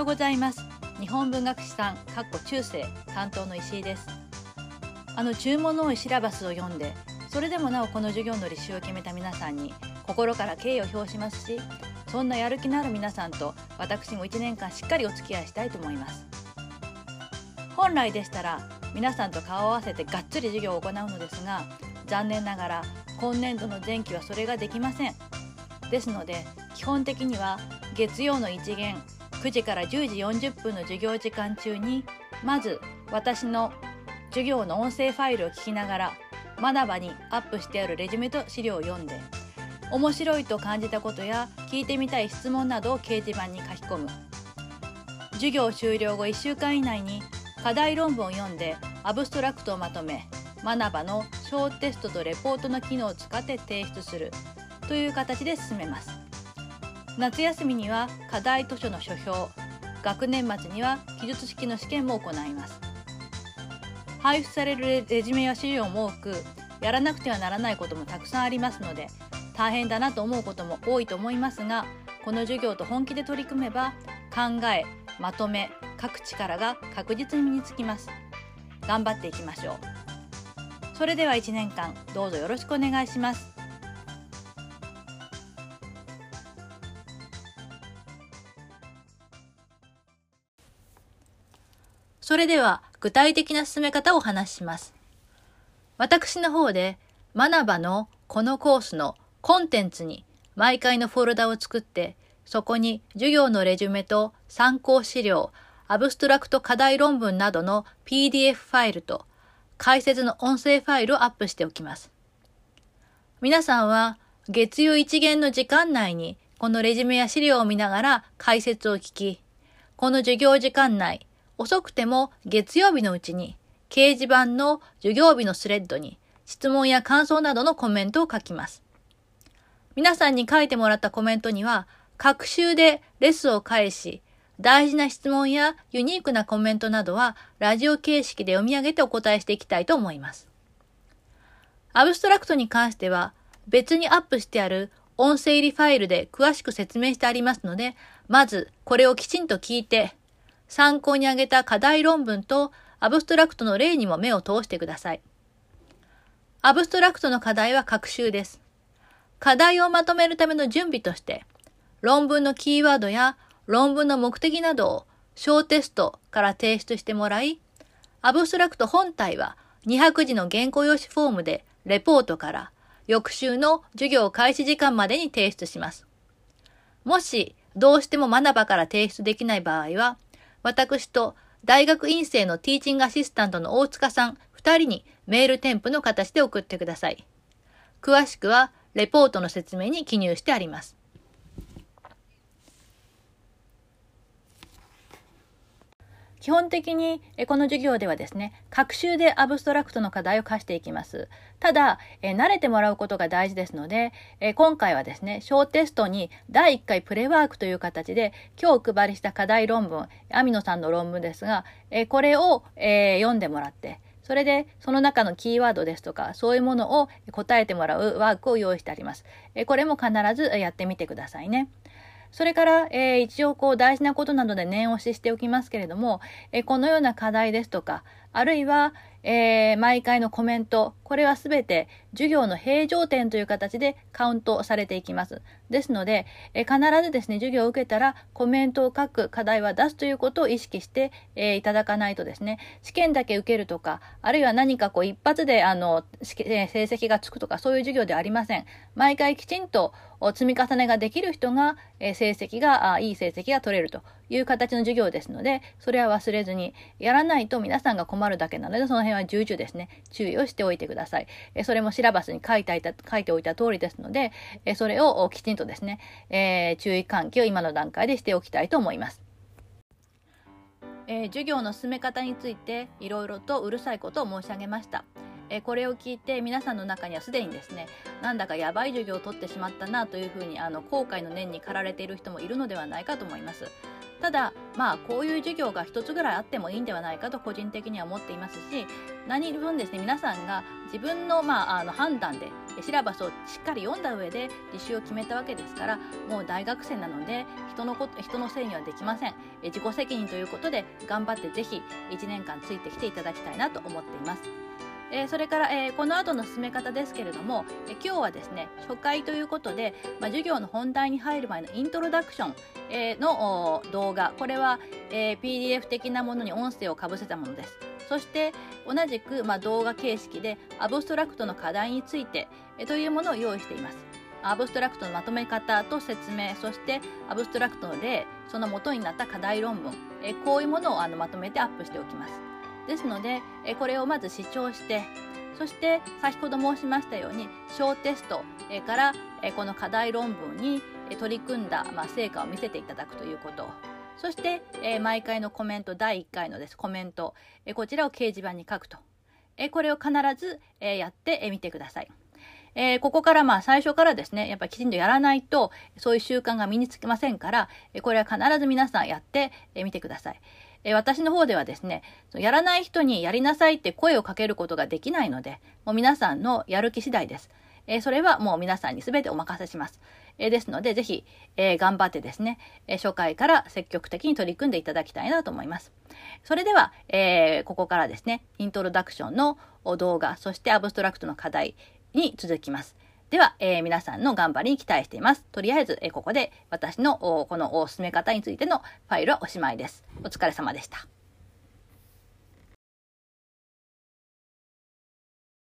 でございます。日本文学士さんかっこ中世担当の石井です。あの注文の多いシラバスを読んでそれでもなおこの授業の履修を決めた皆さんに心から敬意を表しますしそんなやる気のある皆さんと私も1年間しっかりお付き合いしたいと思います。本来でしたら皆さんと顔を合わせてがっつり授業を行うのですが残念ながら今年度の前期はそれができません。ですので基本的には月曜の1限9時から10時40分の授業時間中にまず私の授業の音声ファイルを聞きながら学ばにアップしてあるレジュメと資料を読んで面白いと感じたことや聞いてみたい質問などを掲示板に書き込む。授業終了後1週間以内に課題論文を読んでアブストラクトをまとめ学ばの小テストとレポートの機能を使って提出するという形で進めます。夏休みには課題図書の書評学年末には記述式の試験も行います。配布されるレジュメや資料も多くやらなくてはならないこともたくさんありますので大変だなと思うことも多いと思いますがこの授業と本気で取り組めば考えまとめ書く力が確実に身につきます。頑張っていきましょう。それでは1年間どうぞよろしくお願いします。それでは具体的な進め方をお話しします。私の方で学ばのこのコースのコンテンツに毎回のフォルダを作って、そこに授業のレジュメと参考資料、アブストラクト課題論文などの PDF ファイルと解説の音声ファイルをアップしておきます。皆さんは月曜一元の時間内にこのレジュメや資料を見ながら解説を聞き、この授業時間内、遅くても月曜日のうちに掲示板の授業日のスレッドに質問や感想などのコメントを書きます。皆さんに書いてもらったコメントには、各週でレスを返し、大事な質問やユニークなコメントなどはラジオ形式で読み上げてお答えしていきたいと思います。アブストラクトに関しては別にアップしてある音声入りファイルで詳しく説明してありますので、まずこれをきちんと聞いて参考に挙げた課題論文とアブストラクトの例にも目を通してください。アブストラクトの課題は学習です。課題をまとめるための準備として、論文のキーワードや論文の目的などを小テストから提出してもらい、アブストラクト本体は200字の原稿用紙フォームでレポートから翌週の授業開始時間までに提出します。もしどうしても学ばから提出できない場合は、私と大学院生のティーチングアシスタントの大塚さん2人にメール添付の形で送ってください。詳しくはレポートの説明に記入してあります。基本的にこの授業ではですね、各週でアブストラクトの課題を課していきます。ただ、慣れてもらうことが大事ですので、今回はですね、小テストに第1回プレワークという形で、今日お配りした課題論文、網野さんの論文ですが、これを、読んでもらって、それでその中のキーワードですとか、そういうものを答えてもらうワークを用意してあります。これも必ずやってみてくださいね。それから、えー、一応こう大事なことなので念押ししておきますけれども、えー、このような課題ですとか、あるいは、えー、毎回のコメント、これはすべて授業の平常点という形でカウントされていきます。ですので、え、必ずですね、授業を受けたらコメントを書く課題は出すということを意識して、え、いただかないとですね、試験だけ受けるとか、あるいは何かこう一発であの、成績がつくとかそういう授業ではありません。毎回きちんと積み重ねができる人が、え成績があ、いい成績が取れるという形の授業ですので、それは忘れずに、やらないと皆さんが困るだけなので、その辺は重々ですね、注意をしておいてください。えそれもシラバスに書いていた、書いておいた通りですので、えそれをきちんととですね、えー、注意喚起を今の段階でしておきたいと思います。えー、授業の進め方についていろいろとうるさいことを申し上げました。えこれを聞いて皆さんの中にはすでにですねなんだかやばい授業を取ってしまったなというふうにあの後悔の念に駆られている人もいるのではないかと思います。ただまあこういう授業が一つぐらいあってもいいんではないかと個人的には思っていますし何分ですね皆さんが自分の,、まあ、あの判断でシラバスをしっかり読んだ上で履修を決めたわけですからもう大学生なので人のこと人のせいにはできません自己責任ということで頑張ってぜひ1年間ついてきていただきたいなと思っています。えー、それから、えー、この後の進め方ですけれども、えー、今日はですね初回ということで、まあ、授業の本題に入る前のイントロダクション、えー、の動画これは、え、PDF 的なものに音声をかぶせたものです。そして同じく、まあ、動画形式でアブストラクトの課題について、え、というものを用意しています。アブストラクトのまとめ方と説明そしてアブストラクトの例その元になった課題論文、え、こういうものをあのまとめてアップしておきます。ですので、これをまず視聴してそして先ほど申しましたように小テストからこの課題論文に取り組んだ、成果を見せていただくということそして、毎回のコメント第1回のですコメント、こちらを掲示板に書くと、これを必ず、やってみてください。えー、ここからまあ最初からですね、やっぱりきちんとやらないと、そういう習慣が身につきませんから、これは必ず皆さんやってみてください。え私の方ではですね、やらない人にやりなさいって声をかけることができないので、もう皆さんのやる気次第です。えそれはもう皆さんに全てお任せします。えですので、ぜひ、え頑張ってですね、え初回から積極的に取り組んでいただきたいなと思います。それでは、えここからですね、イントロダクションの動画、そしてアブストラクトの課題に続きます。では、えー、皆さんの頑張りに期待しています。とりあえず、えー、ここで私のこの進め方についてのファイルはおしまいです。お疲れ様でした。